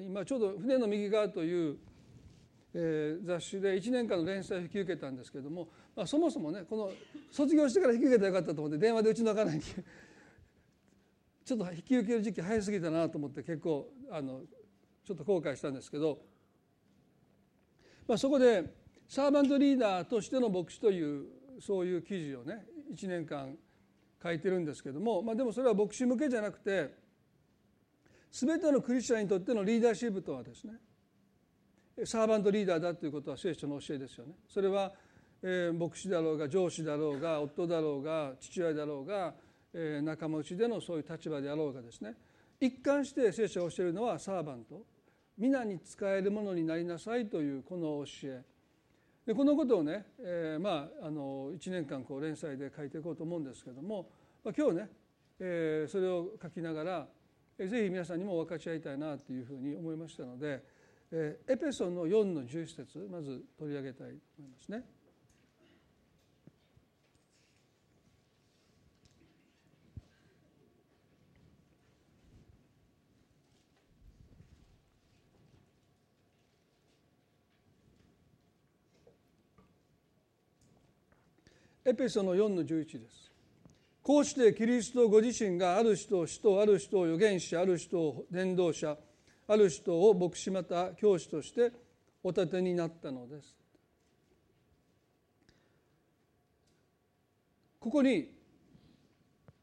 今ちょうど「船の右側」という、えー、雑誌で1年間の連載を引き受けたんですけども、まあ、そもそもねこの卒業してから引き受けたらよかったと思って電話でうちの家内にちょっと引き受ける時期早すぎたなと思って結構あのちょっと後悔したんですけど、まあ、そこでサーバントリーダーとしての牧師というそういう記事をね1年間書いてるんですけども、まあ、でもそれは牧師向けじゃなくて全てのクリスチャンにとってのリーダーシップとはですねサーバントリーダーだということは聖書の教えですよね。それは、えー、牧師だろうが上司だろうが夫だろうが父親だろうが、えー、仲間内でのそういう立場であろうがですね一貫して聖書が教えるのはサーバント皆に使えるものになりなさいというこの教えでこのことをね、えー、まああの1年間こう連載で書いていこうと思うんですけども、まあ、今日ね、えー、それを書きながらぜひ皆さんにも分かち合いたいなというふうに思いましたので、エペソの4の11節まず取り上げたいと思いますね。エペソの4の11です。こうしてキリストご自身がある人を使徒ある人を預言者ある人を伝道者ある人を牧師また教師としてお立てになったのです。ここに、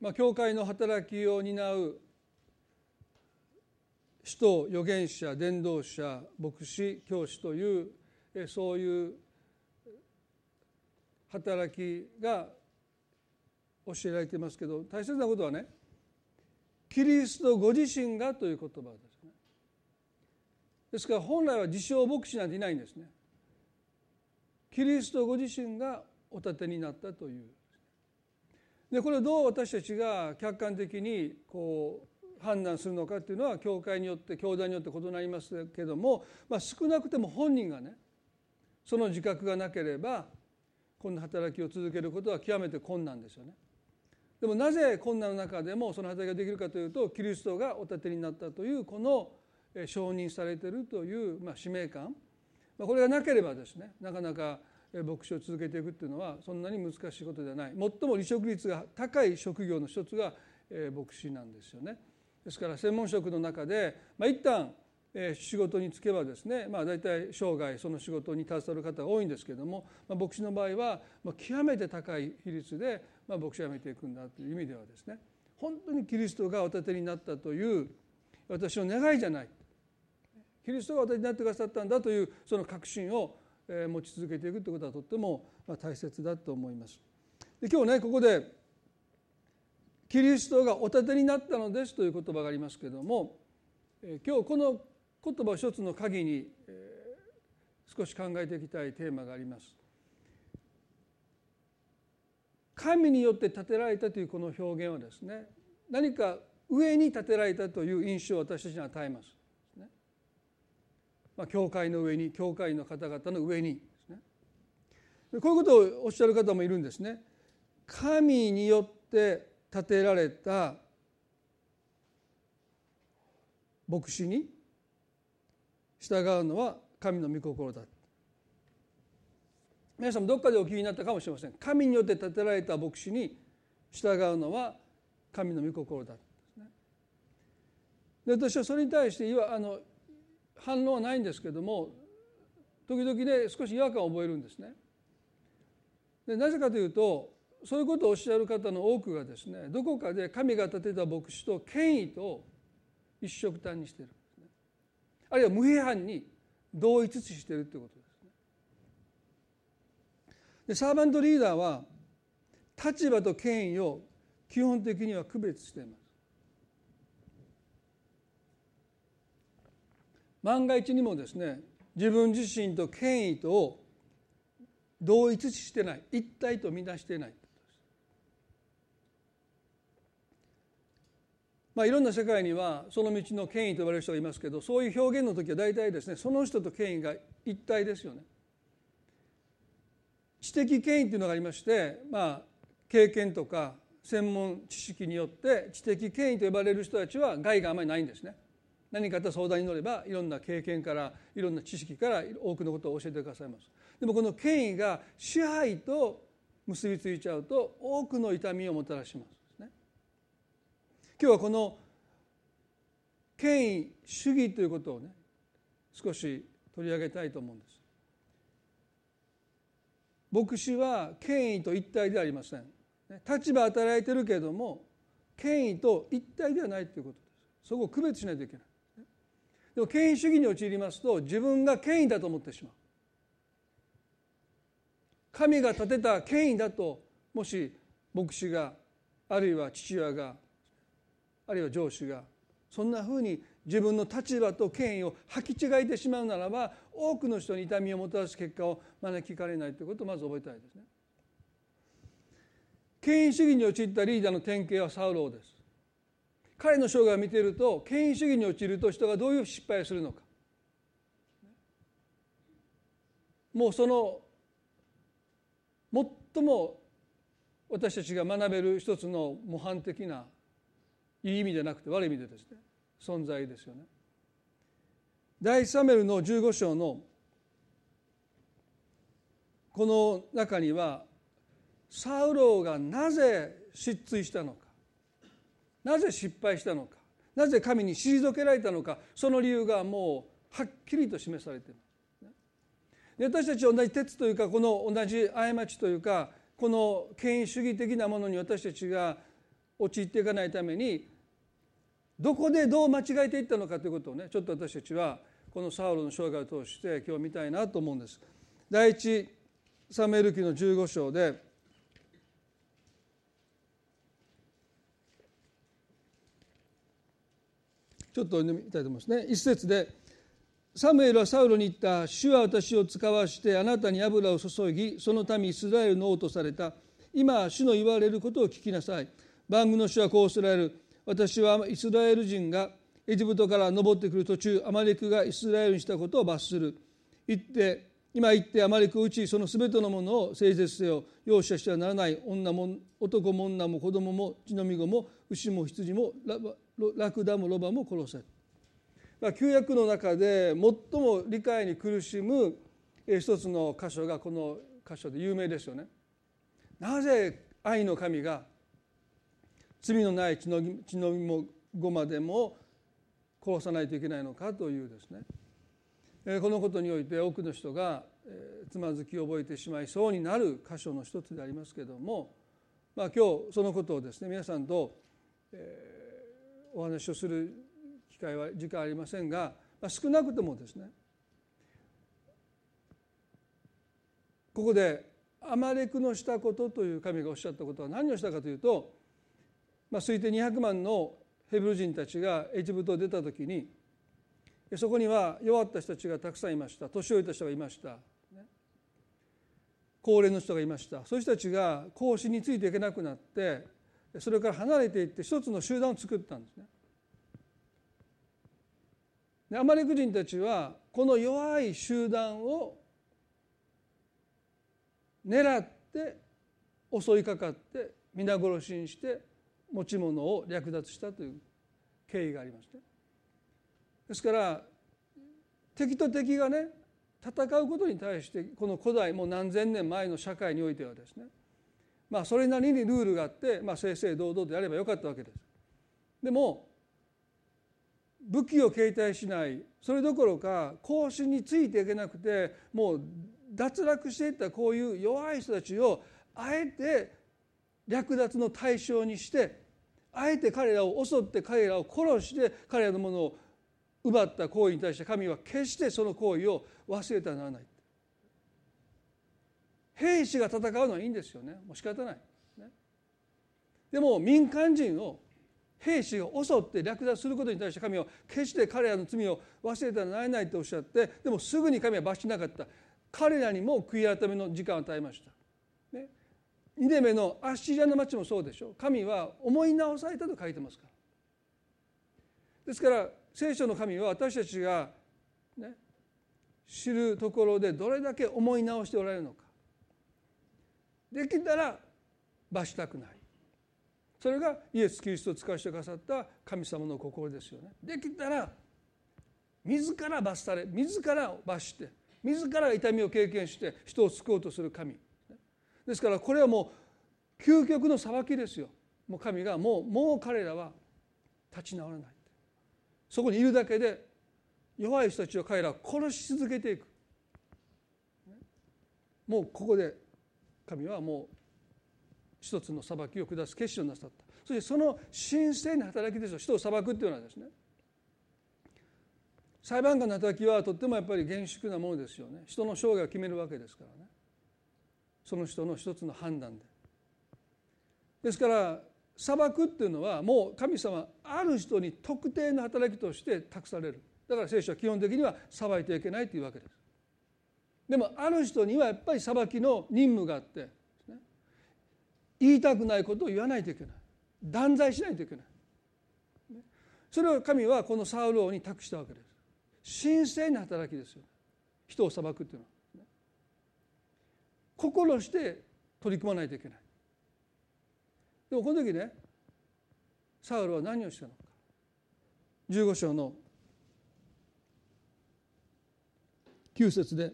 まあ、教会の働きを担う使徒預言者伝道者牧師教師というそういう働きが教えられていますけど大切なことはねキリストご自身がという言葉ですね。ですから本来は自称牧師なんていないんですね。キリストご自身がお立てになったという。でこれをどう私たちが客観的にこう判断するのかっていうのは教会によって教団によって異なりますけども、まあ、少なくても本人がねその自覚がなければこんな働きを続けることは極めて困難ですよね。でもなぜ困難の中でもその働きができるかというとキリストがお立てになったというこの承認されているというま使命感これがなければですねなかなか牧師を続けていくっていうのはそんなに難しいことではない最も離職率が高い職業の一つが牧師なんですよね。ですから専門職の中で、まあ、一旦仕事に就けばですね、まあ、大体生涯その仕事に携わる方が多いんですけども、まあ、牧師の場合は極めて高い比率で、まあ、牧師を辞めていくんだという意味ではですね本当にキリストがお立てになったという私の願いじゃないキリストがお立てになってくださったんだというその確信を持ち続けていくということはとっても大切だと思います。で今日ねここでキリストがお立てになったのですという言葉がありますけれども今日この言葉一つの鍵に、えー、少し考えていきたいテーマがあります。神によって建てられたというこの表現はですね何か上に建てられたという印象を私たちに与えます。ねまあ、教会の上に教会の方々の上にですねこういうことをおっしゃる方もいるんですね。神によって建てられた牧師に従うのは神の御心だ。皆さんもどっかでお聞きになったかもしれません。神によって建てられた牧師に従うのは神の御心だ。で私はそれに対していわあの反応はないんですけども時々ね少し違和感を覚えるんですね。でなぜかというとそういうことをおっしゃる方の多くがですねどこかで神が建てた牧師と権威と一緒くたにしている。あるいは無批判に同一視しているということですね。でサーバントリーダーは立場と権威を基本的には区別しています。万が一にもですね自分自身と権威とを同一視してない一体とみなしてないまあ、いろんな世界にはその道の権威と呼ばれる人がいますけどそういう表現の時は大体ですねその人と権威が一体ですよね。知的権威っていうのがありまして、まあ、経験とか専門知識によって知的権威と呼ばれる人たちは害があまりないんですね。何かと相談に乗ればいろんな経験からいろんな知識から多くのことを教えてくださいますでもこの権威が支配と結びついちゃうと多くの痛みをもたらします今日はこの権威主義ということをね少し取り上げたいと思うんです。牧師は権威と一体ではありません。立場与えられてるけれども権威と一体ではないということです。そこを区別しないといけない。でも権威主義に陥りますと自分が権威だと思ってしまう。神が立てた権威だともし牧師があるいは父親があるいは上司がそんなふうに自分の立場と権威を履き違えてしまうならば多くの人に痛みをもたらす結果を招きかねないということをまず覚えたいですね。権威主義に陥ったリーダーの典型はサウローです。彼の生涯を見ていると権威主義に陥ると人がどういう失敗をするのかもうその最も私たちが学べる一つの模範的ないい意味でなくて悪い意味でですね存在ですよね。第一サメルの15章のこの中にはサウロがなぜ失墜したのかなぜ失敗したのかなぜ神に退けられたのかその理由がもうはっきりと示されています。私たち同じ鉄というかこの同じ過ちというかこの権威主義的なものに私たちが陥っていかないためにどこでどう間違えていったのかということをねちょっと私たちはこのサウロの生涯を通して今日見たいなと思うんです。第一サムエル記の15章でちょっと読みたいと思いますね。一節でサムエルはサウロに言った主は私を使わしてあなたに油を注ぎその民イスラエルの王とされた今主の言われることを聞きなさい番組の主はこうおられる私はイスラエル人がエジプトから登ってくる途中アマレクがイスラエルにしたことを罰する言って今言ってアマレクを打ちそのすべてのものを誠実せよ容赦してはならない女も男も女も子供も血のみ子も牛も羊もラクダもロバも殺せ、まあ、旧約の中で最も理解に苦しむ一つの箇所がこの箇所で有名ですよね。なぜ愛の神が罪のない血の血のみごまでも殺さないといけないのかというですね。このことにおいて多くの人がつまずきを覚えてしまいそうになる箇所の一つでありますけれども、まあ、今日そのことをですね皆さんと、お話をする機会は時間ありませんが、まあ、少なくともですねここでアマレクのしたことという神がおっしゃったことは何をしたかというとまあ、推定200万のヘブル人たちがエジプトを出た時にそこには弱った人たちがたくさんいました。年老いた人がいました、高齢の人がいました。そういう人たちが孔子についていけなくなってそれから離れていって一つの集団を作ったんですね。でアマレク人たちはこの弱い集団を狙って襲いかかって皆殺しにして持ち物を略奪したという経緯がありますね。ですから敵と敵がね戦うことに対してこの古代もう何千年前の社会においてはですねまあそれなりにルールがあって、まあ、正々堂々とやればよかったわけです。でも武器を携帯しないそれどころか行進についていけなくてもう脱落していったこういう弱い人たちをあえて略奪の対象にしてあえて彼らを襲って彼らを殺して彼らのものを奪った行為に対して神は決してその行為を忘れてはならない。兵士が戦うのはいいんですよね。もう仕方ない、ね、でも民間人を兵士が襲って略奪することに対して神は決して彼らの罪を忘れてはならないとおっしゃってでもすぐに神は罰しなかった。彼らにも悔い改めの時間を与えました。ね。ニネメのアッシリアの町もそうでしょう。神は思い直されたと書いてますから。ですから聖書の神は私たちが、ね、知るところでどれだけ思い直しておられるのか。できたら罰したくない。それがイエス・キリストを使わせてくださった神様の心ですよね。できたら自ら罰され自ら罰して自ら痛みを経験して人を救おうとする神。ですからこれはもう究極の裁きですよ。もう神がもうもう彼らは立ち直らない。そこにいるだけで弱い人たちを彼らは殺し続けていく。もうここで神はもう一つの裁きを下す決心をなさった。そしてその神聖な働きですよ。人を裁くっていうのはですね。裁判官の働きはとってもやっぱり厳粛なものですよね。人の生涯を決めるわけですからね。その人の一つの判断で。ですから裁くっていうのはもう神様ある人に特定の働きとして託される。だから聖書は基本的には裁いてはいけないというわけです。でもある人にはやっぱり裁きの任務があって言いたくないことを言わないといけない。断罪しないといけない。それを神はこのサウル王に託したわけです。神聖な働きですよ。人を裁くっていうのは。心して取り組まないといけない。でもこの時ねサウルは何をしたのか。15章の9節で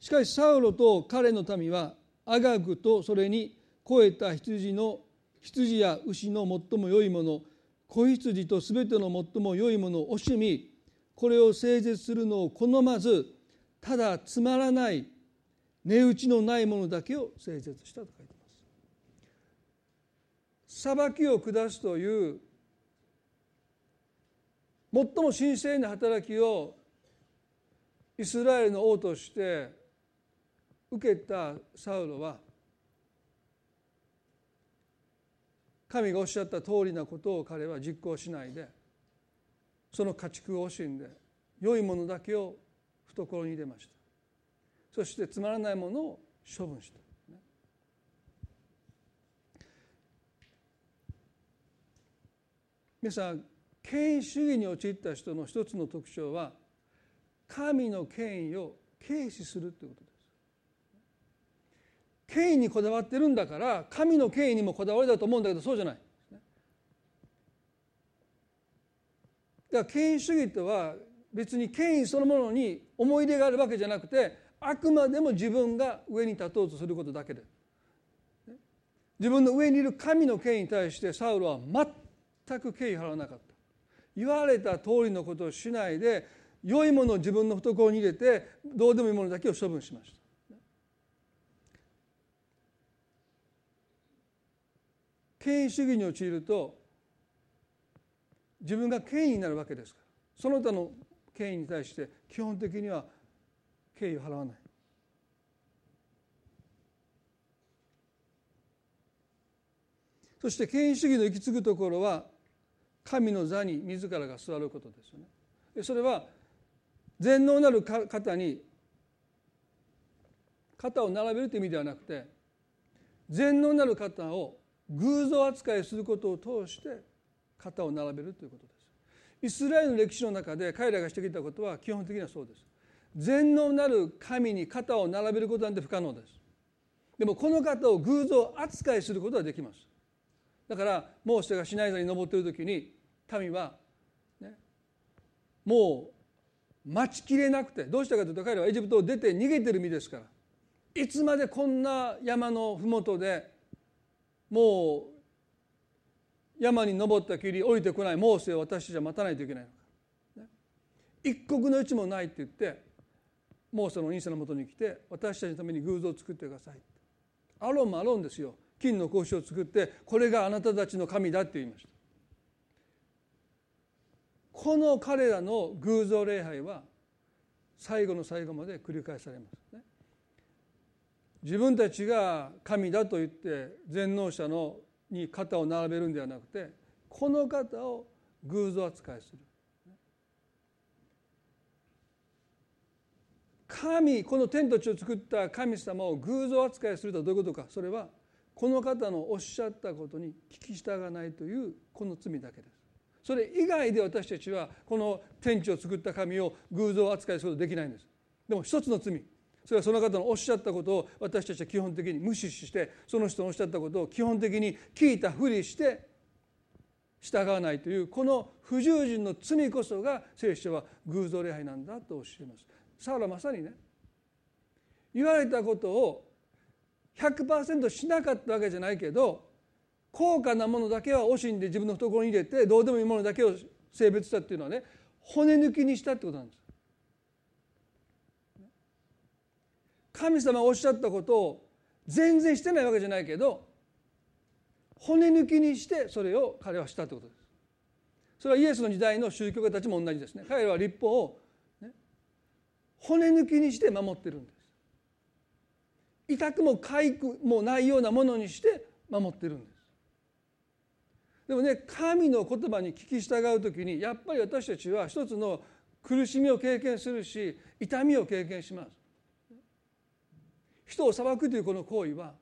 しかしサウロと彼の民はアガグとそれに肥えた羊の羊や牛の最も良いもの子羊とすべての最も良いものを惜しみこれを整絶するのを好まずただつまらない値打ちのないものだけを整絶したと書いてます。裁きを下すという最も神聖な働きをイスラエルの王として受けたサウロは神がおっしゃった通りなことを彼は実行しないでその家畜を惜しんで良いものだけを懐に入れました。そしてつまらないものを処分した皆さん権威主義に陥った人の一つの特徴は神の権威を軽視するということです権威にこだわってるんだから神の権威にもこだわりだと思うんだけどそうじゃない。だから権威主義とは別に権威そのものに思い入れがあるわけじゃなくてあくまでも自分が上に立とうとすることだけで。自分の上にいる神の権威に対してサウルは全く敬意払わなかった。言われた通りのことをしないで良いものを自分の懐に入れてどうでもいいものだけを処分しました。権威主義に陥ると自分が権威になるわけですから。その他の権威に対して基本的には敬意を払わない。そして権威主義の行き着くところは神の座に自らが座ることですよね。それは全能なる方に肩を並べるという意味ではなくて全能なる方を偶像扱いすることを通して肩を並べるということです。イスラエルの歴史の中で彼らがしてきたことは基本的にはそうです。全能なる神に肩を並べることなんて不可能です。でもこの方を偶像扱いすることはできます。だからモーセがシナイ座に登っている時に民は、ね、もう待ちきれなくてどうしたかというと彼らはエジプトを出て逃げてる身ですから。いつまでこんな山の麓でもう山に登ったきり降りてこないモーセを私たちは待たないといけないのか、一刻のうちもないって言ってモーセのお兄さんのもとに来て私たちのために偶像を作ってくださいアロンもアロンですよ。金の格子を作ってこれがあなたたちの神だって言いました。この彼らの偶像礼拝は最後の最後まで繰り返されますね。自分たちが神だと言って全能者のに肩を並べるんではなくてこの方を偶像扱いする。神この天と地を作った神様を偶像扱いするとはどういうことか。それはこの方のおっしゃったことに聞き従わないというこの罪だけです。それ以外で私たちはこの天地を作った神を偶像扱いすることできないんです。でも一つの罪。それはその方のおっしゃったことを私たちは基本的に無視してその人のおっしゃったことを基本的に聞いたふりして従わないというこの不従順の罪こそが聖書は偶像礼拝なんだと教えます。サウルはまさにね言われたことを100%しなかったわけじゃないけど高価なものだけは惜しんで自分の懐に入れてどうでもいいものだけを性別したっていうのはね骨抜きにしたってことなんです。神様がおっしゃったことを全然してないわけじゃないけど骨抜きにしてそれを彼はしたってことです。それはイエスの時代の宗教家たちも同じですね。彼らは立法を、骨抜きにして守ってるんです。痛くも痒くもないようなものにして守ってるんです。でもね神の言葉に聞き従う時にやっぱり私たちは一つの苦しみを経験するし痛みを経験します。人を裁くというこの行為は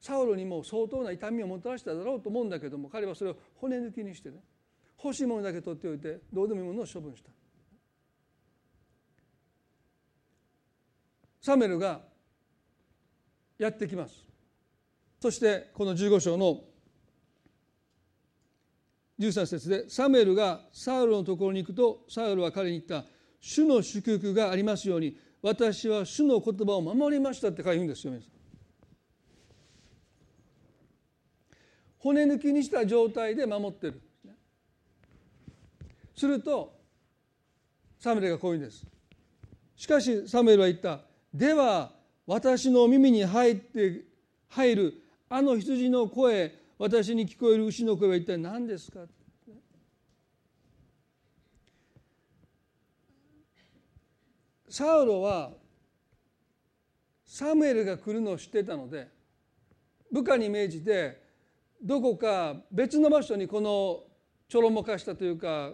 サウロにも相当な痛みをもたらしただろうと思うんだけども彼はそれを骨抜きにしてね欲しいものだけ取っておいてどうでもいいものを処分したサメルがやってきます。そしてこの15章の13節でサムエルがサウルのところに行くとサウルは彼に言った「主の祝福がありますように私は主の言葉を守りました」って書いてるんですよ皆さん。骨抜きにした状態で守ってる。するとサムエルがこういうんです。しかしサムエルは言った。では私の耳に入って入るあの羊の声私に聞こえる牛の声は一体何ですか？サウロはサムエルが来るのを知ってたので部下に命じてどこか別の場所にこのちょろもかしたというか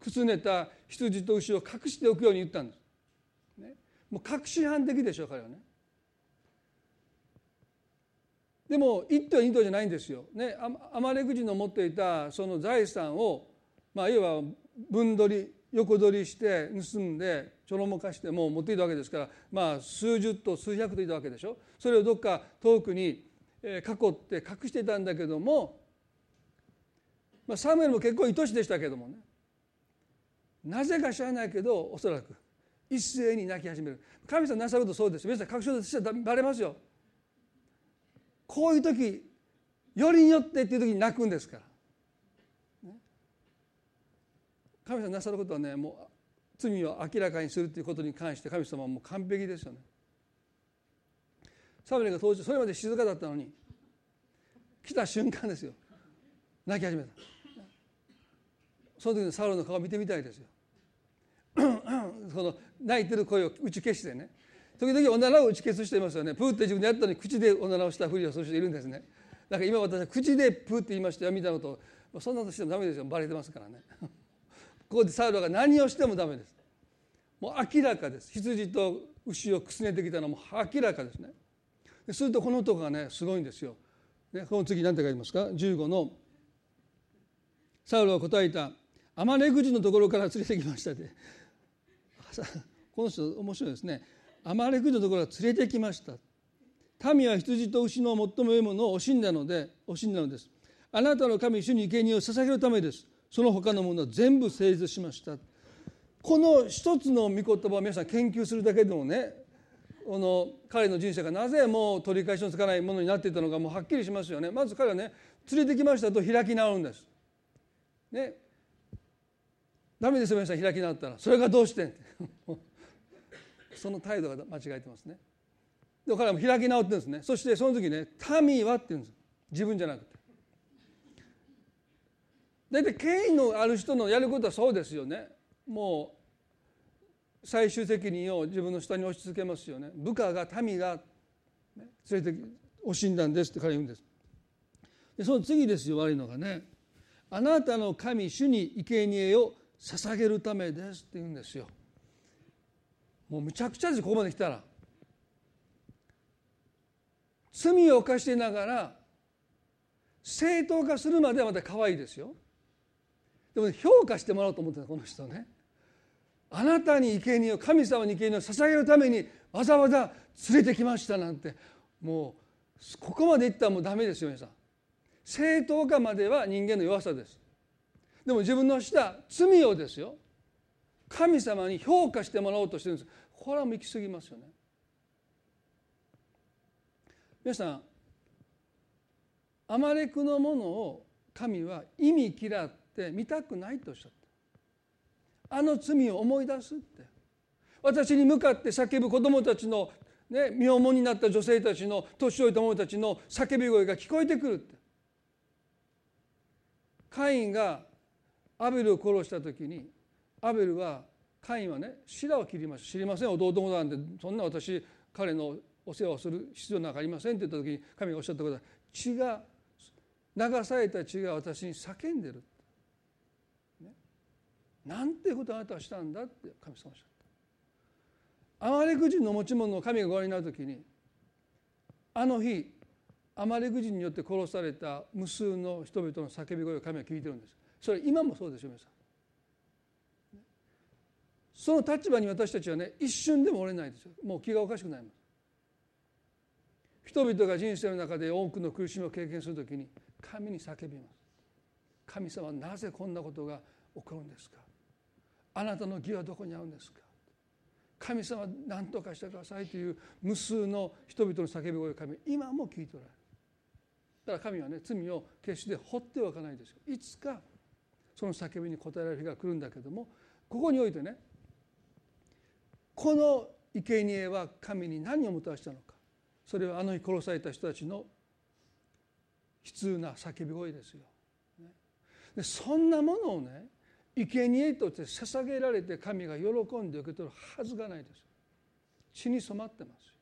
くすねた羊と牛を隠しておくように言ったんです。もう確信犯的でしょ彼はね。でも一頭二頭じゃないんですよ。ね、アマレク人の持っていたその財産を、まあ、いわば分取り横取りして盗んでちょろもかしてもう持っていたわけですから、まあ、数十頭数百頭いたわけでしょ。それをどっか遠くに囲って隠していたんだけども、まあ、サムエルも結構愛しでしたけどもねなぜか知らないけどおそらく一斉に泣き始める。神様なさるとそうです。皆さん確証でしたらバレますよ。こういう時よりによってっていう時に泣くんですから、神様なさることはねもう罪を明らかにするということに関して神様はもう完璧ですよね。サムエルが当時それまで静かだったのに来た瞬間ですよ。泣き始めた。その時のサウルの顔を見てみたいですよ。その泣いてる声を打ち消してね。時々おならを打ち消す人いますよね。プーって自分でやったのに口でおならをしたふりをする人いるんですね。だから今私は口でプーって言いましたよみたいなことをそんなことしてもダメですよ。バレてますからね。ここでサウルが何をしてもダメです。もう明らかです。羊と牛をくすねてきたのも明らかですね。するとこの男がねすごいんですよ。ね、この次何て書いてますか？15の「サウルは答えた。アマレク人のところから連れてきました」で この人面白いですね「アマレクのところから連れてきました」民は羊と牛の最も良いものを惜しんだので惜しんだのですあなたの神主に生贄を捧げるためですその他のものは全部成立しましたこの一つの御言葉を皆さん研究するだけでもねこの彼の人生がなぜもう取り返しのつかないものになっていたのかもうはっきりしますよね。まず彼はね連れてきましたと開き直るんです。ねダメですよ皆さん開き直ったらそれがどうして？その態度が間違えてますね。で彼はも開き直ってるんですね。そしてその時ね民はって言うんです自分じゃなくて。大体権威のある人のやることはそうですよね。もう最終責任を自分の下に押し付けますよね。部下が民が連れて惜しんだんですって彼言うんです。でその次ですよ悪いのがね。あなたの神主に生贄を捧げるためですって言うんですよ。もうむちゃくちゃですここまで来たら。罪を犯してながら正当化するまではまた可愛いですよ。でもね評価してもらおうと思ってたこの人ね。あなたに生贄を神様に生贄を捧げるためにわざわざ連れてきましたなんて。もうここまでいったらもうダメですよ皆さん。正当化までは人間の弱さです。でも自分のした罪をですよ。神様に評価してもらおうとしてるんです。これはもう行き過ぎますよね。皆さんアマレクのものを神は意味嫌って見たくないとおっしゃったあの罪を思い出すって。私に向かって叫ぶ子供たちのね身重になった女性たちの年老いた者たちの叫び声が聞こえてくるって。カインがアベルを殺した時にアベルはカインはね白を切りました知りません弟もなんでそんな私彼のお世話をする必要なんかありませんって言った時に神がおっしゃったことは血が流された血が私に叫んでる、ね、なんてことあなたはしたんだって神様おっしゃった。アマレク人の持ち物を神がご覧になる時にあの日アマレク人によって殺された無数の人々の叫び声を神は聞いてるんです。それ今もそうでしょ皆さん。その立場に私たちはね一瞬でも折れないですよ。もう気がおかしくなります。人々が人生の中で多くの苦しみを経験するときに神に叫びます。神様なぜこんなことが起こるんですか？あなたの義はどこにあるんですか？神様何とかしてくださいという無数の人々の叫び声を神今も聞いておられる。だから神はね罪を決して放っておかないですよ。いつかその叫びに応えられる日が来るんだけどもここにおいてねこの生贄は神に何をもたらしたのかそれはあの日殺された人たちの悲痛な叫び声ですよ。でそんなものをね生贄として捧げられて神が喜んで受け取るはずがないです。血に染まってます。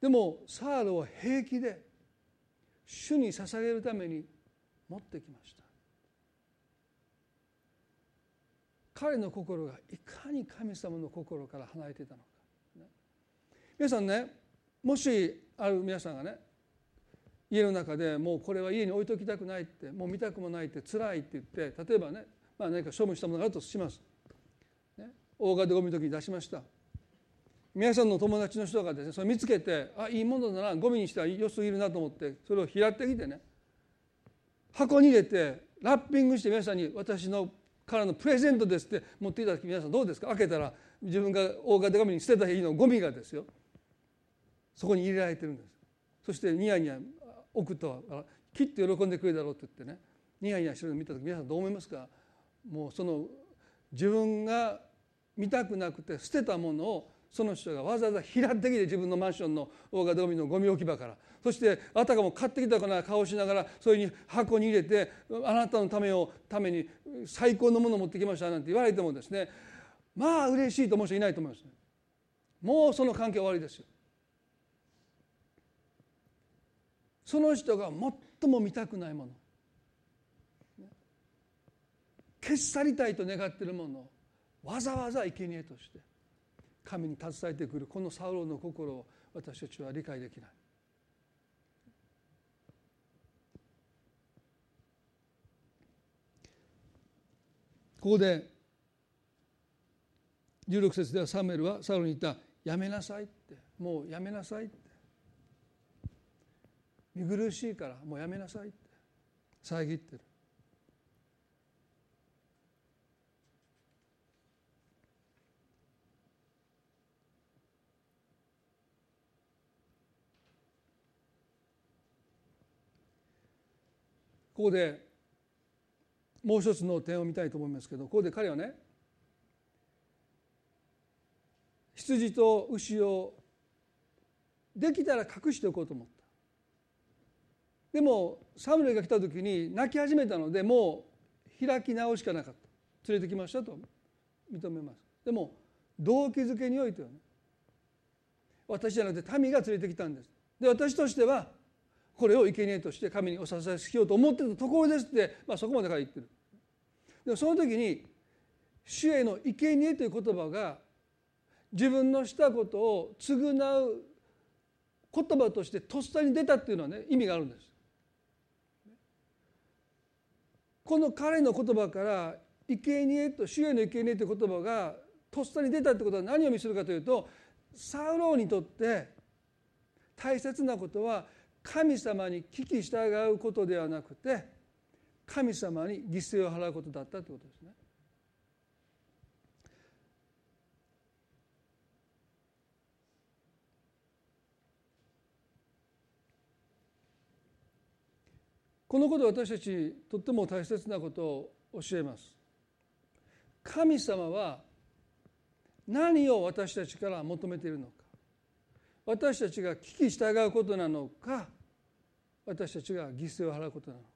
でもサールは平気で主に捧げるために持ってきました。彼の心がいかに神様の心から離れていたのか、ね、皆さんねもしある皆さんがね家の中でもうこれは家に置いときたくないってもう見たくもないって辛いって言って例えばね、まあ、何か処分したものがあるとします、ね、大型ゴミの時に出しました。皆さんの友達の人がですねそれ見つけてあいいものだなゴミにしては良すぎるなと思ってそれを拾ってきてね箱に入れてラッピングして皆さんに私のからのプレゼントですって持っていた時皆さんどうですか？開けたら自分が大型紙に捨てた日のゴミがですよ。そこに入れられてるんです。そしてニヤニヤ置くときっと喜んでくれるだろうって言ってね。ニヤニヤしてるのを見た時皆さんどう思いますか？もうその自分が見たくなくて捨てたものをその人がわざわざ拾ってきて自分のマンションの大型ゴミのゴミ置き場から。そしてあたかも買ってきたかな顔しながらそれに箱に入れてあなたのためをために最高のものを持ってきましたなんて言われてもですねまあ嬉しいと思う人いないと思います、ね、もうその関係終わりですよ。その人が最も見たくないもの。消し去りたいと願っているものをわざわざ生贄として。神に携えてくるこのサウロの心を私たちは理解できない。ここで16節ではサムエルはサウルに言った「やめなさい」って。もうやめなさいって。見苦しいからもうやめなさいって。遮ってる。ここでもう一つの点を見たいと思いますけどここで彼はね羊と牛をできたら隠しておこうと思った。でもサムレが来た時に泣き始めたのでもう開き直しかなかった。連れてきましたと認めます。でも動機づけにおいてはね私じゃなくて民が連れてきたんです。で私としてはこれを生贄として神にお捧げしようと思ってたところですって、まあ、そこまでから言ってるでもその時に主への生贄という言葉が自分のしたことを償う言葉としてとっさに出たっていうのはね意味があるんです。この彼の言葉から生贄と主への生贄という言葉がとっさに出たってことは何を見せるかというとサウローにとって大切なことは神様に聞き従うことではなくて神様に犠牲を払うことだったということですね。このことは私たちとっても大切なことを教えます。神様は何を私たちから求めているのか私たちが聞き従うことなのか私たちが犠牲を払うことなのか。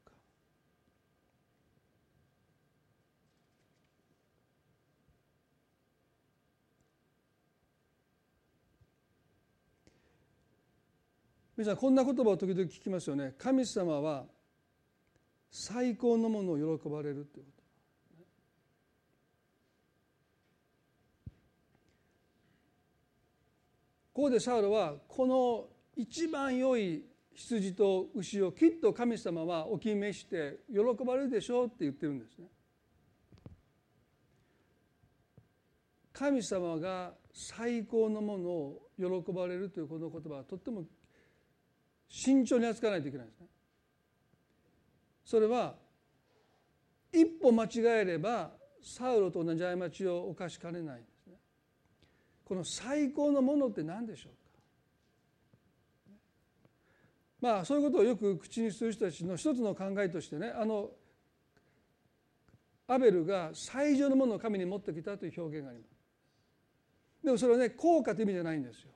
皆さんこんな言葉を時々聞きますよね。神様は最高のものを喜ばれるということ。ここでサウロはこの一番良い羊と牛をきっと神様はお決めして喜ばれるでしょうって言ってるんですね。神様が最高のものを喜ばれるというこの言葉はとっても慎重に扱わないといけないんですね。それは一歩間違えればサウロと同じ過ちを犯しかねないんですね。この最高のものって何でしょうかまあそういうことをよく口にする人たちの一つの考えとしてねあのアベルが最上のものを神に持ってきたという表現があります。でもそれはね効果という意味じゃないんですよ。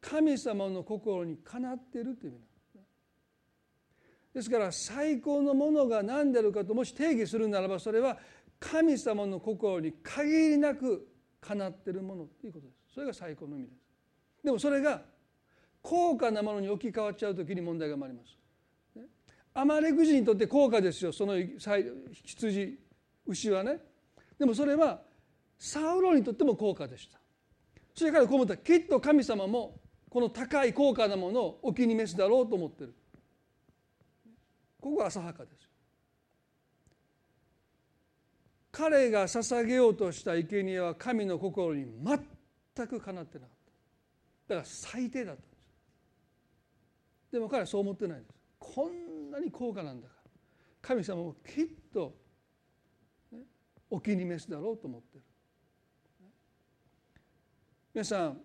神様の心にかなっているという意味なんですから最高のものが何であるかともし定義するならばそれは神様の心に限りなくかなっているものということですそれが最高の意味ですでもそれが高価なものに置き換わっちゃう時に問題が生まれます。アマレク人にとって高価ですよ。その羊牛はね。でもそれはサウロにとっても高価でした。それからこう思ったきっと神様もこの高い高価なものをお気に召すだろうと思ってる。ここが浅はかです彼が捧げようとした生贄は神の心に全くかなってなかった。だから最低だったでも彼はそう思ってないんです。こんなに高価なんだから。神様もきっと、ね、お気に召すだろうと思ってる。皆さん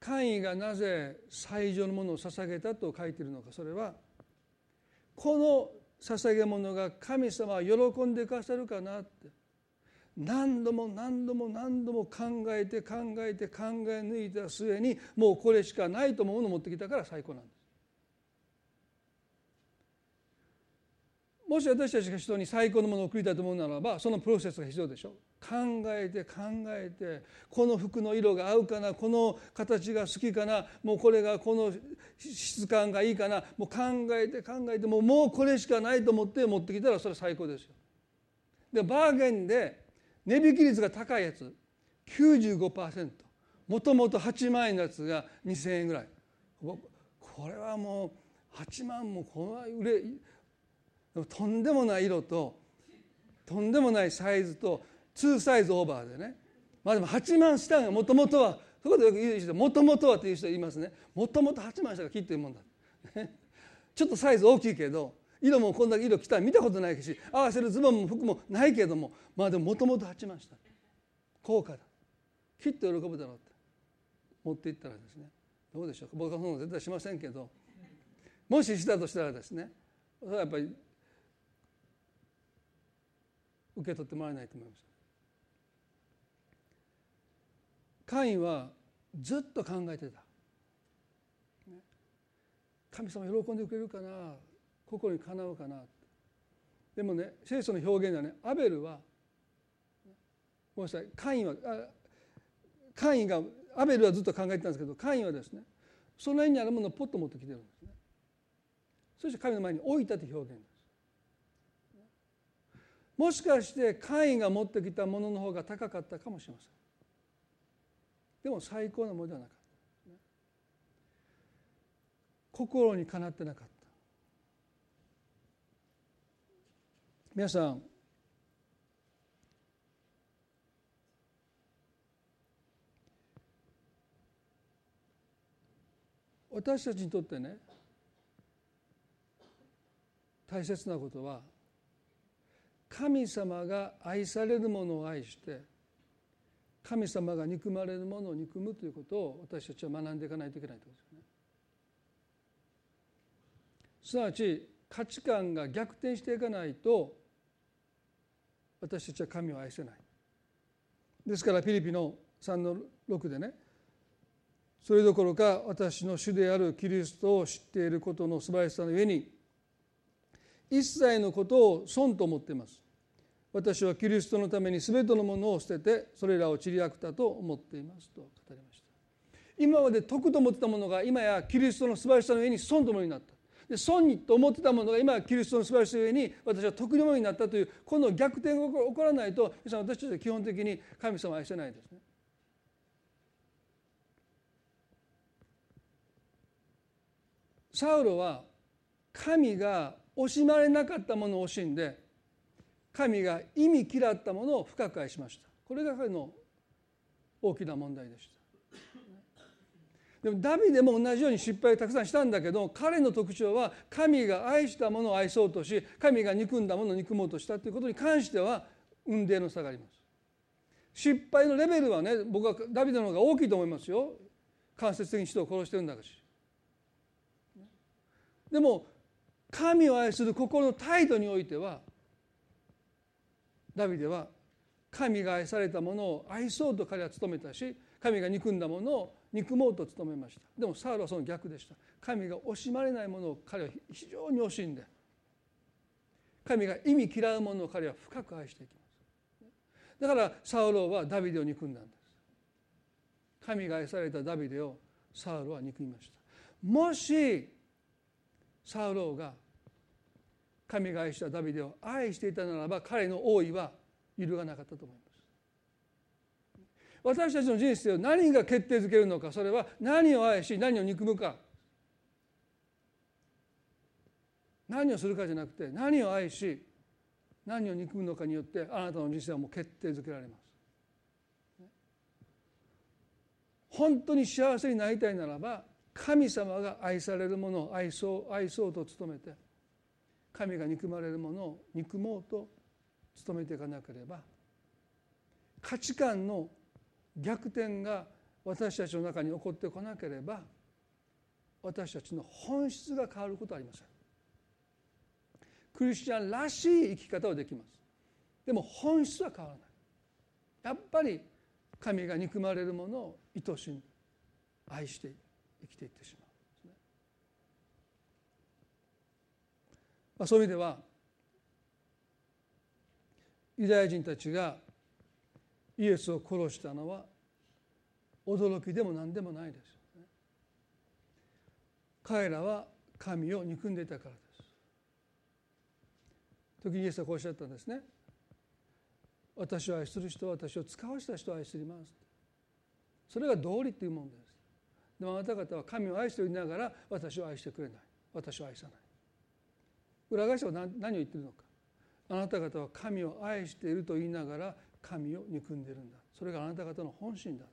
官位がなぜ最上のものを捧げたと書いているのかそれはこの捧げ物が神様は喜んでくださるかなって。何度も何度も何度も考えて考えて考え抜いた末にもうこれしかないと思うのを持ってきたから最高なんです。もし私たちが人に最高のものを送りたいと思うならばそのプロセスが必要でしょ考えて考えてこの服の色が合うかなこの形が好きかなもうこれがこの質感がいいかなもう考えて考えてもうもうこれしかないと思って持ってきたらそれ最高ですよ。でバーゲンで値引き率が高いやつ。95%もともと8万円のやつが2,000円ぐらい。これはもう8万もこの売れとんでもない色ととんでもないサイズと2サイズオーバーでね。まあでも8万したがもともとはそこでよく言う人もともとはっていう人言いますね。もともと8万したが切ってるもんだ。ちょっとサイズ大きいけど色もこんだけ色着たら見たことないし合わせるズボンも服もないけどもまあでももともと8万した高価だ。きっと喜ぶだろうって。持っていったらですねどうでしょう。か僕はそんなの絶対しませんけどもししたとしたらですねそれはやっぱり受け取ってもらえないと思います。カインはずっと考えてた。神様喜んでくれるかな。心にかなうかな。でもね聖書の表現ではね。アベルはごめんなさい。カインはカインがアベルはずっと考えてたんですけどカインはですねその辺にあるものをポッと持ってきてるんですね。そして神の前に置いたという表現です。もしかしてカインが持ってきたものの方が高かったかもしれません。でも最高のものではなかった。心にかなってなかった。皆さん私たちにとってね大切なことは神様が愛されるものを愛して神様が憎まれるものを憎むということを私たちは学んでいかないといけないということですよね。すなわち価値観が逆転していかないと私たちは神を愛せない。ですからフィリピの3の6でねそれどころか私の主であるキリストを知っていることの素晴らしさの上に一切のことを損と思っています。私はキリストのために全てのものを捨ててそれらを散りあくたと思っていますと語りました。今まで得と思ってたものが今やキリストの素晴らしさの上に損とものになった。で損にと思ってたものが今キリストの素晴らしさの上に私は得のものになったというこの逆転が起こらないと皆さん私たちは基本的に神様を愛せないですね。サウロは神が惜しまれなかったものを惜しんで神が意味嫌ったものを深く愛しました。これが彼の大きな問題でした。でもダビデも同じように失敗をたくさんしたんだけど彼の特徴は神が愛したものを愛そうとし神が憎んだものを憎もうとしたということに関しては運命の差があります。失敗のレベルはね僕はダビデの方が大きいと思いますよ。間接的に人を殺してるんだしでも神を愛する心の態度においてはダビデは神が愛されたものを愛そうと彼は努めたし神が憎んだものを憎もうと努めました。でもサウルはその逆でした。神が惜しまれないものを彼は非常に惜しんで神が意味嫌うものを彼は深く愛していきます。だからサウロはダビデを憎んだんです。神が愛されたダビデをサウロは憎みました。もしサウロが神が愛したダビデを愛していたならば彼の王位は揺るがなかったと思います。私たちの人生を何が決定づけるのかそれは何を愛し何を憎むか。何をするかじゃなくて何を愛し何を憎むのかによってあなたの人生はもう決定づけられます。本当に幸せになりたいならば神様が愛されるものを愛そう愛そうと努めて神が憎まれるものを憎もうと努めていかなければ価値観の逆転が私たちの中に起こってこなければ私たちの本質が変わることはありません。クリスチャンらしい生き方はできます。でも本質は変わらない。やっぱり神が憎まれるものを愛しに愛して。生きていってしまうね。まあ、そういう意味ではユダヤ人たちがイエスを殺したのは驚きでも何でもないです、彼らは神を憎んでいたからです。時にイエスはこうおっしゃったんですね。私を愛する人は私を使わした人を愛すります。それが道理っていうもんです。でもあなた方は神を愛しておりながら私を愛してくれない私を愛さない裏返しは何を言ってるのかあなた方は神を愛していると言いながら神を憎んでいるんだ。それがあなた方の本心だ。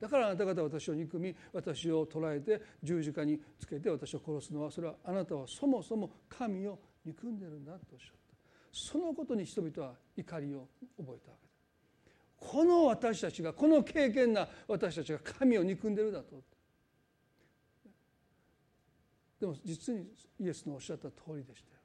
だからあなた方は私を憎み私を捕らえて十字架につけて私を殺すのはそれはあなたはそもそも神を憎んでいるんだとおっしゃった。そのことに人々は怒りを覚えたわけだ。この私たちがこの経験な私たちが神を憎んでいるだと。でも実にイエスのおっしゃった通りでしたよ。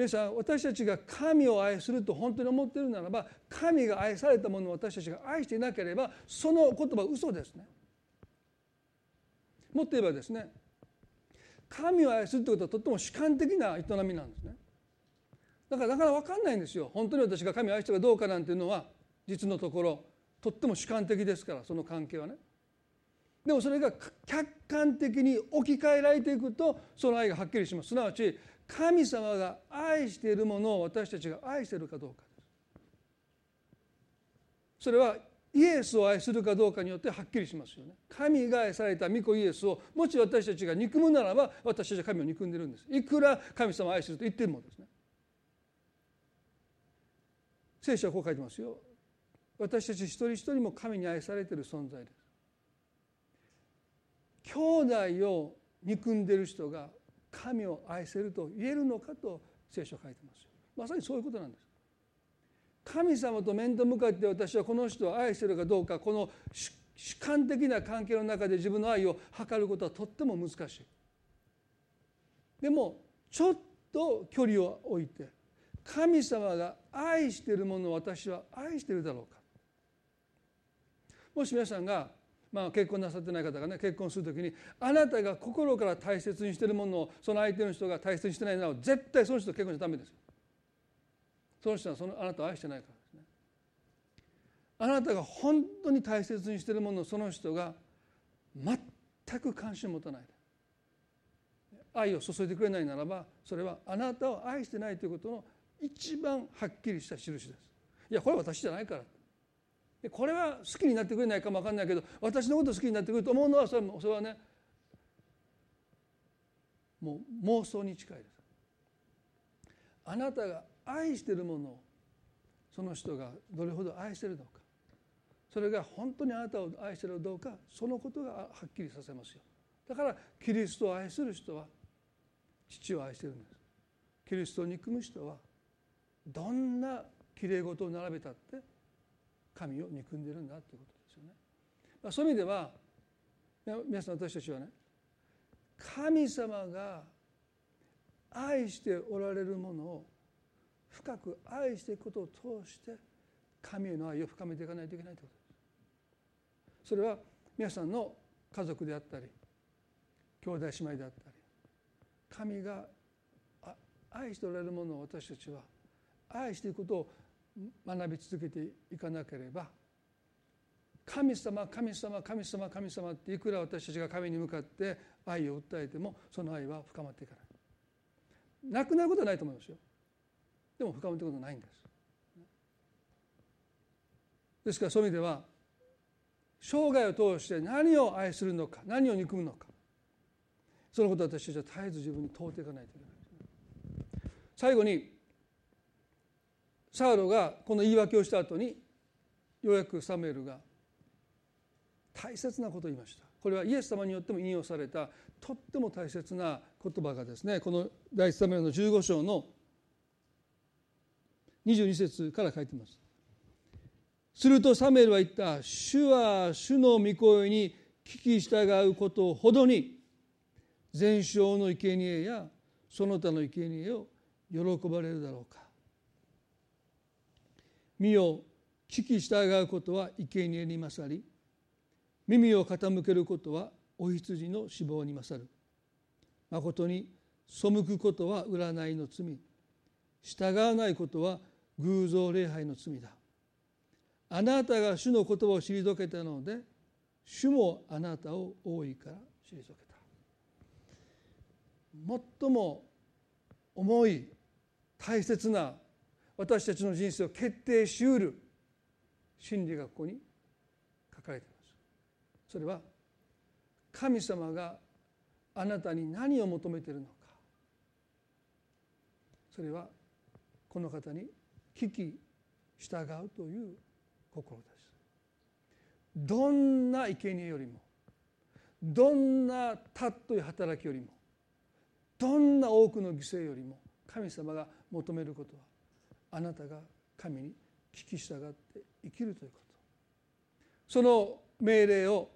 皆さん私たちが神を愛すると本当に思っているならば神が愛されたものを私たちが愛していなければその言葉は嘘ですね。もっと言えばですね神を愛するということはとっても主観的な営みなんですね。だからなかなか分かんないんですよ本当に私が神を愛してるかどうかなんていうのは実のところとっても主観的ですからその関係はね。でもそれが客観的に置き換えられていくとその愛がはっきりしますすなわち神様が愛しているものを私たちが愛しているかどうかです。それはイエスを愛するかどうかによってはっきりしますよね。神が愛された御子イエスをもし私たちが憎むならば私たちは神を憎んでるんです。いくら神様を愛すると言ってもですね。聖書はこう書いてますよ。私たち一人一人も神に愛されている存在です。兄弟を憎んでる人が神を愛せると言えるのかと聖書は書いてますまさにそういうことなんです。神様と面と向かって私はこの人を愛してるかどうかこの主観的な関係の中で自分の愛を測ることはとっても難しい。でもちょっと距離を置いて神様が愛しているものを私は愛しているだろうか。もし皆さんが、まあ、結婚なさってない方がね結婚する時にあなたが心から大切にしてるものをその相手の人が大切にしてないなら絶対その人と結婚しちゃダメですよ。その人はそのあなたを愛してないからですね。あなたが本当に大切にしてるものをその人が全く関心を持たない愛を注いでくれないならばそれはあなたを愛してないということの一番はっきりした印です。いやこれは私じゃないから。でこれは好きになってくれないかも分かんないけど私のこと好きになってくると思うのはそれそれはねもう妄想に近いです。あなたが愛しているものをその人がどれほど愛しているのか。それが本当にあなたを愛しているかどうかそのことがはっきりさせますよ。だからキリストを愛する人は父を愛しているんです。キリストを憎む人はどんなきれい事を並べたって神を憎んでるんだということですよね。まあ、そういう意味では皆さん私たちはね神様が愛しておられるものを深く愛していくことを通して神への愛を深めていかないといけないということです。それは皆さんの家族であったり兄弟姉妹であったり神が愛しておられるものを私たちは愛していくことを学び続けていかなければ神様神様神様神様っていくら私たちが神に向かって愛を訴えてもその愛は深まっていかない。なくなることはないと思いますよ。でも深まっていくことはないんです。ですからそういう意味では生涯を通して何を愛するのか何を憎むのかそのことを私たちは絶えず自分に問うていかないといけない最後にサウロがこの言い訳をした後にようやくサムエルが大切なことを言いました。これはイエス様によっても引用されたとっても大切な言葉がですねこの第一サムエルの15章の22節から書いてます。するとサムエルは言った主は主の御声に聞き従うことほどに全焼の生贄やその他の生贄を喜ばれるだろうか。身を聞き従うことは生贄に勝り耳を傾けることはお羊の死亡に勝る。まことに背くことは占いの罪。従わないことは偶像礼拝の罪だ。あなたが主の言葉を退けたので主もあなたを多いから退けた。最も重い大切な私たちの人生を決定しうる真理がここに書かれています。それは神様があなたに何を求めているのか。それはこの方に聞き従うという心です。どんな生贄よりもどんな尊いう働きよりもどんな多くの犠牲よりも神様が求めることはあなたが神に聞き従って生きるということ。その命令を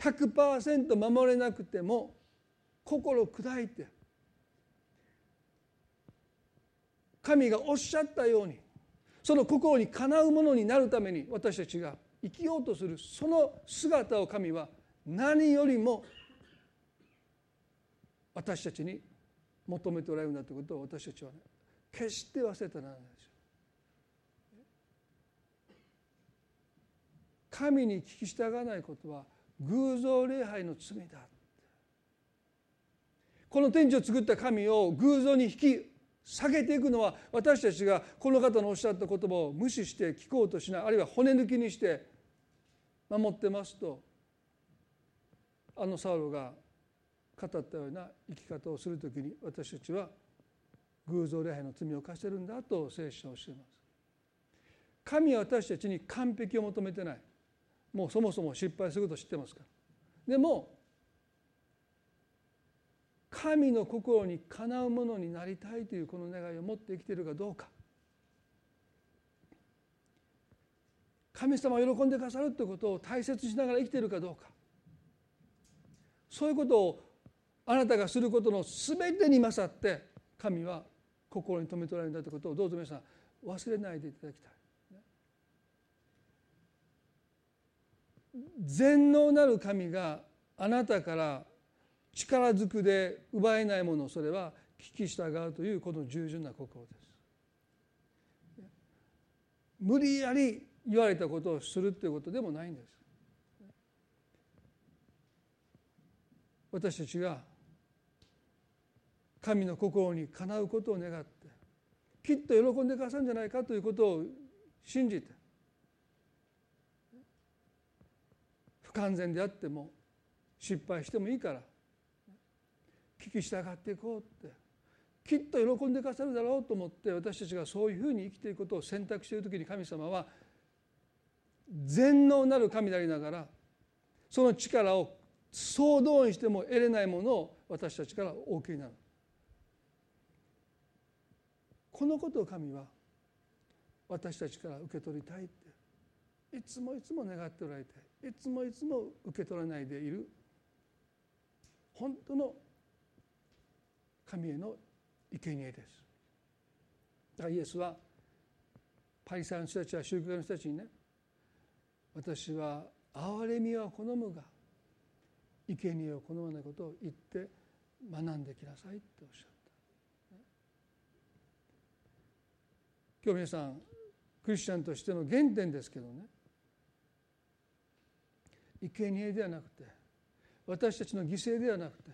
100%守れなくても心砕いて神がおっしゃったようにその心にかなうものになるために私たちが生きようとするその姿を神は何よりも私たちに求めておられるんだということを私たちはね決して忘れたならないですよ。神に聞き従わないことは偶像礼拝の罪だこの天地を作った神を偶像に引き下げていくのは私たちがこの方のおっしゃった言葉を無視して聞こうとしないあるいは骨抜きにして守ってますとあのサウロが語ったような生き方をするときに私たちは偶像礼拝の罪を犯してるんだと聖書は教えます。神は私たちに完璧を求めてない。もうそもそも失敗すること知ってますから。でも神の心にかなうものになりたいというこの願いを持って生きているかどうか。神様を喜んでくださるということを大切にしながら生きているかどうか。そういうことをあなたがすることの全てに勝って神は心に留め取られるんだということをどうぞ皆さん忘れないでいただきたい。全能なる神があなたから力ずくで奪えないものそれは聞き従うというこの従順な心です。無理やり言われたことをするということでもないんです。私たちが神の心にかなうことを願ってきっと喜んでくださるんじゃないかということを信じて不完全であっても失敗してもいいから聞き従っていこうってきっと喜んでくださるだろうと思って私たちがそういうふうに生きていくことを選択している時に神様は全能なる神でありながらその力を総動員しても得れないものを私たちからお受けになる。このことを神は私たちから受け取りたいって。いつもいつも願っておられてい。つもいつも受け取らないでいる。本当の神への生贄です。だからイエスはパリサイの人たちは宗教家の人たちにね私は憐れみは好むが生贄を好まないことを言って学んできなさいっておっしゃっ今日皆さんクリスチャンとしての原点ですけどね。生贄ではなくて私たちの犠牲ではなくて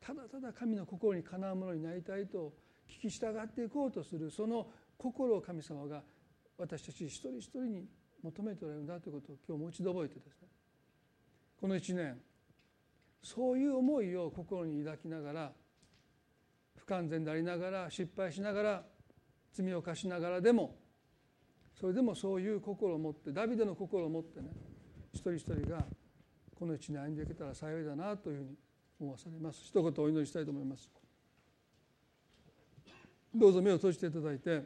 ただただ神の心にかなうものになりたいと聞き従っていこうとするその心を神様が私たち一人一人に求めておられるんだということを今日もう一度覚えてですね。この一年そういう思いを心に抱きながら不完全でありながら失敗しながら罪を犯しながらでもそれでもそういう心を持ってダビデの心を持ってね一人一人がこの地に歩んでいけたら幸いだなというふうに思わされます。一言お祈りしたいと思います。どうぞ目を閉じていただいて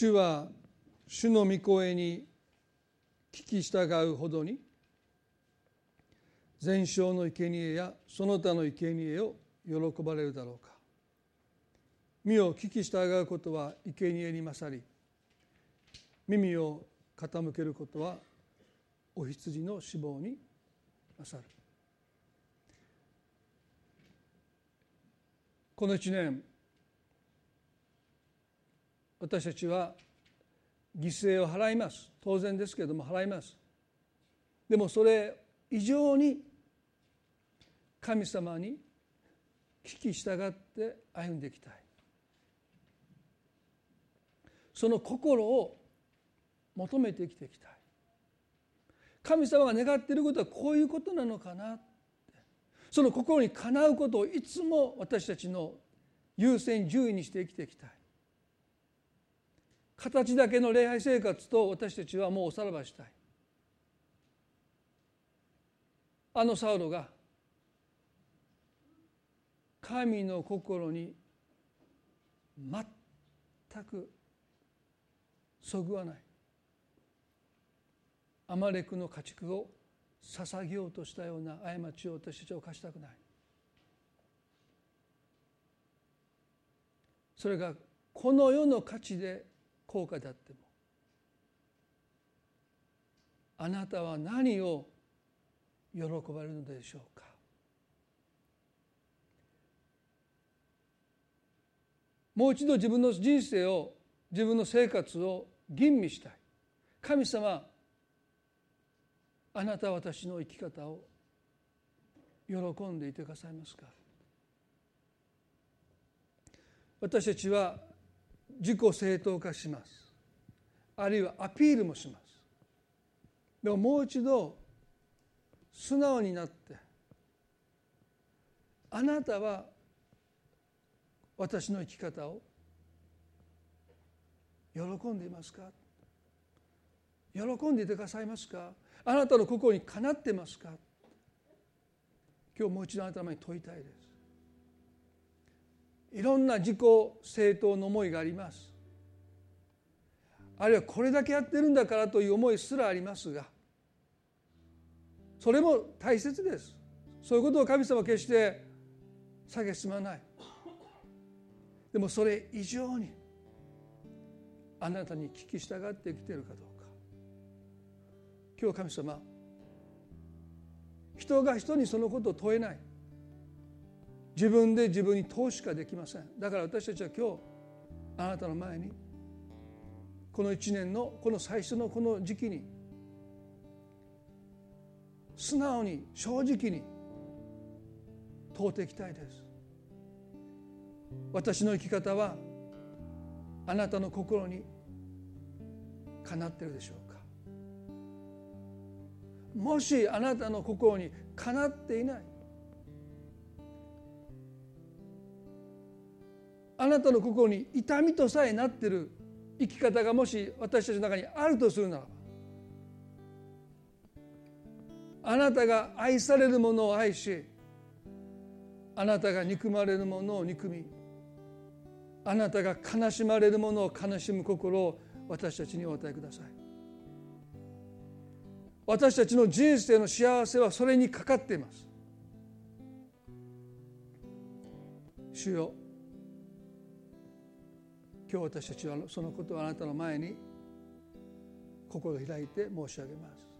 主は主の御声に聞き従うほどに全焼の生贄やその他の生贄を喜ばれるだろうか。身を聞き従うことは生贄に勝り耳を傾けることはお羊の死亡に勝る。この一年私たちは犠牲を払います。当然ですけれども払います。でもそれ以上に神様に聞き従って歩んでいきたい。その心を求めて生きていきたい。神様が願っていることはこういうことなのかなその心にかなうことをいつも私たちの優先順位にして生きていきたい。形だけの礼拝生活と私たちはもうおさらばしたい。あのサウロが神の心に全くそぐわない。アマレクの家畜を捧げようとしたような過ちを私たちは犯したくない。それがこの世の価値で高価であっても。あなたは何を喜ばれるのでしょうか？もう一度自分の人生を自分の生活を吟味したい。神様あなたは私の生き方を喜んでいてくださいますか？私たちは自己正当化します。あるいはアピールもします。でももう一度素直になってあなたは私の生き方を喜んでいますか？喜んでいてくださいますか？あなたの心にかなってますか？今日もう一度あなたの前に問いたいです。いろんな自己正当の思いがあります。あるいはこれだけやってるんだからという思いすらありますがそれも大切です。そういうことを神様は決して蔑まない。でもそれ以上にあなたに聞き従ってきているかどうか。今日神様人が人にそのことを問えない。自分で自分に問うしかできません。だから私たちは今日あなたの前にこの1年のこの最初のこの時期に素直に正直に問うていきたいです。私の生き方はあなたの心にかなってるでしょうか。もしあなたの心にかなっていないあなたの心に痛みとさえなってる生き方がもし私たちの中にあるとするならばあなたが愛されるものを愛しあなたが憎まれるものを憎みあなたが悲しまれるものを悲しむ心を私たちにお与えください。私たちの人生の幸せはそれにかかっています。主よ今日私たちはそのことをあなたの前に心を開いて申し上げます。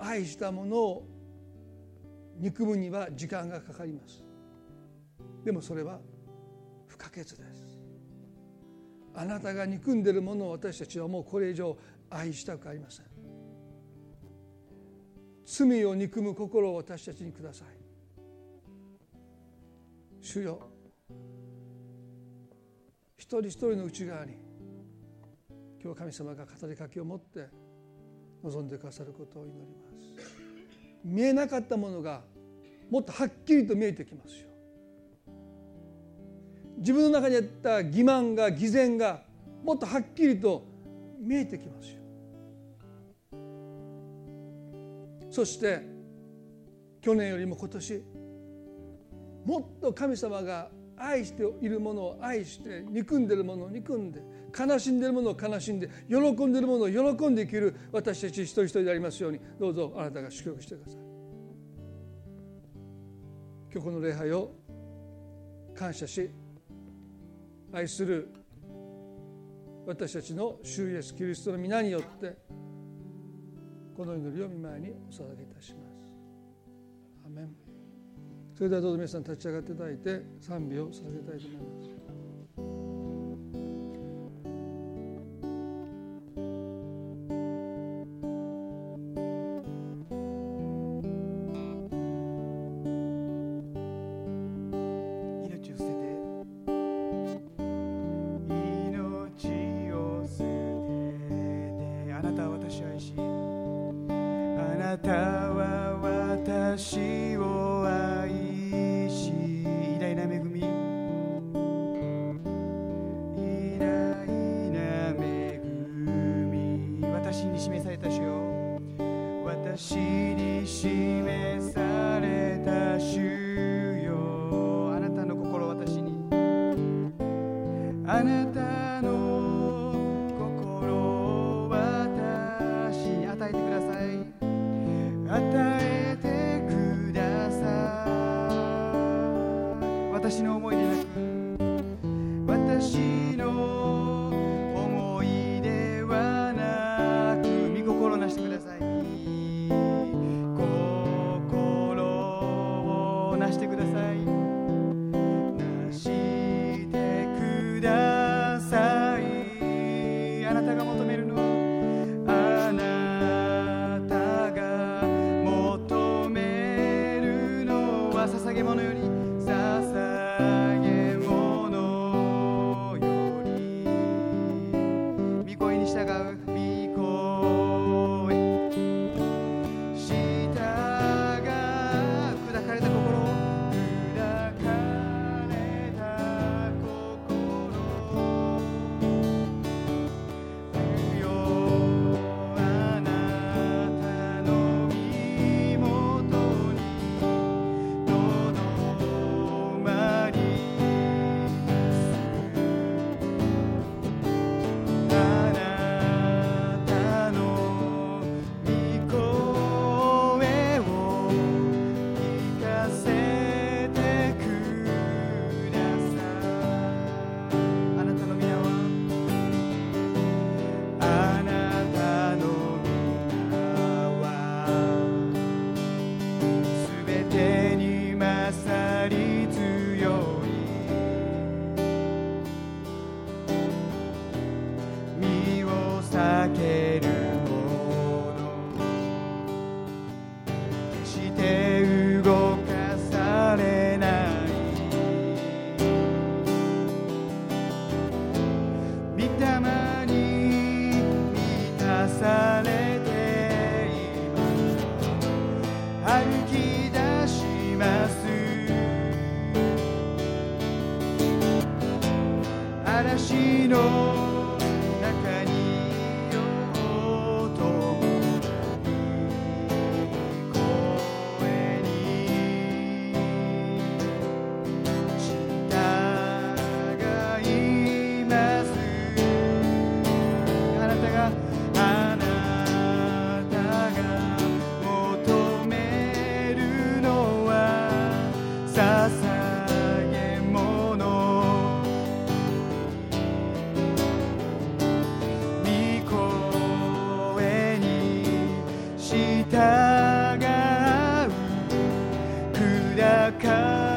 愛したものを憎むには時間がかかります。でもそれは不可欠です。あなたが憎んでいるものを私たちはもうこれ以上愛したくありません。罪を憎む心を私たちにください。主よ。一人一人の内側に今日神様が語りかけを持って望んでくださることを祈ります。見えなかったものがもっとはっきりと見えてきますよ。自分の中にあった欺瞞が偽善がもっとはっきりと見えてきますよ。そして去年よりも今年もっと神様が愛しているものを愛して憎んでいるものを憎んで悲しんでいるものを悲しんで喜んでいるものを喜んで生きる私たち一人一人でありますように。どうぞあなたが祝福してください。今日この礼拝を感謝し愛する私たちの主イエスキリストの皆によってこの祈りを見舞いにお捧げいたします。アメン。それではどうぞ皆さん立ち上がっていただいて賛美を捧げたいと思います。砕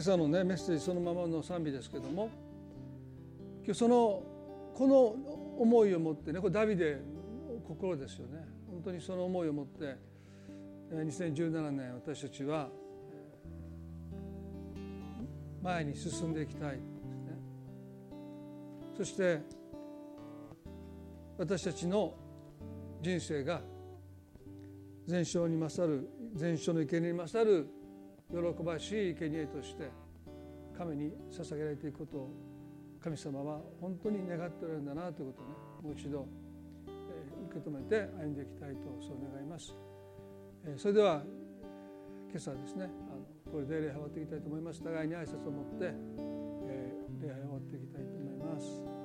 今朝のねメッセージそのままの賛美ですけども今日そのこの思いを持ってねこれダビデ心ですよね。本当にその思いを持って2017年私たちは前に進んでいきたい。ですね。そして私たちの人生が全焼に勝る全焼の生贄に勝る喜ばしい生贄として神に捧げられていくことを神様は本当に願っておられるんだなということをねもう一度、受け止めて歩んでいきたいとそう願います、それでは今朝ですねあのこれで礼拝終わっていきたいと思います互いに挨拶を持って、礼拝終わっていきたいと思います。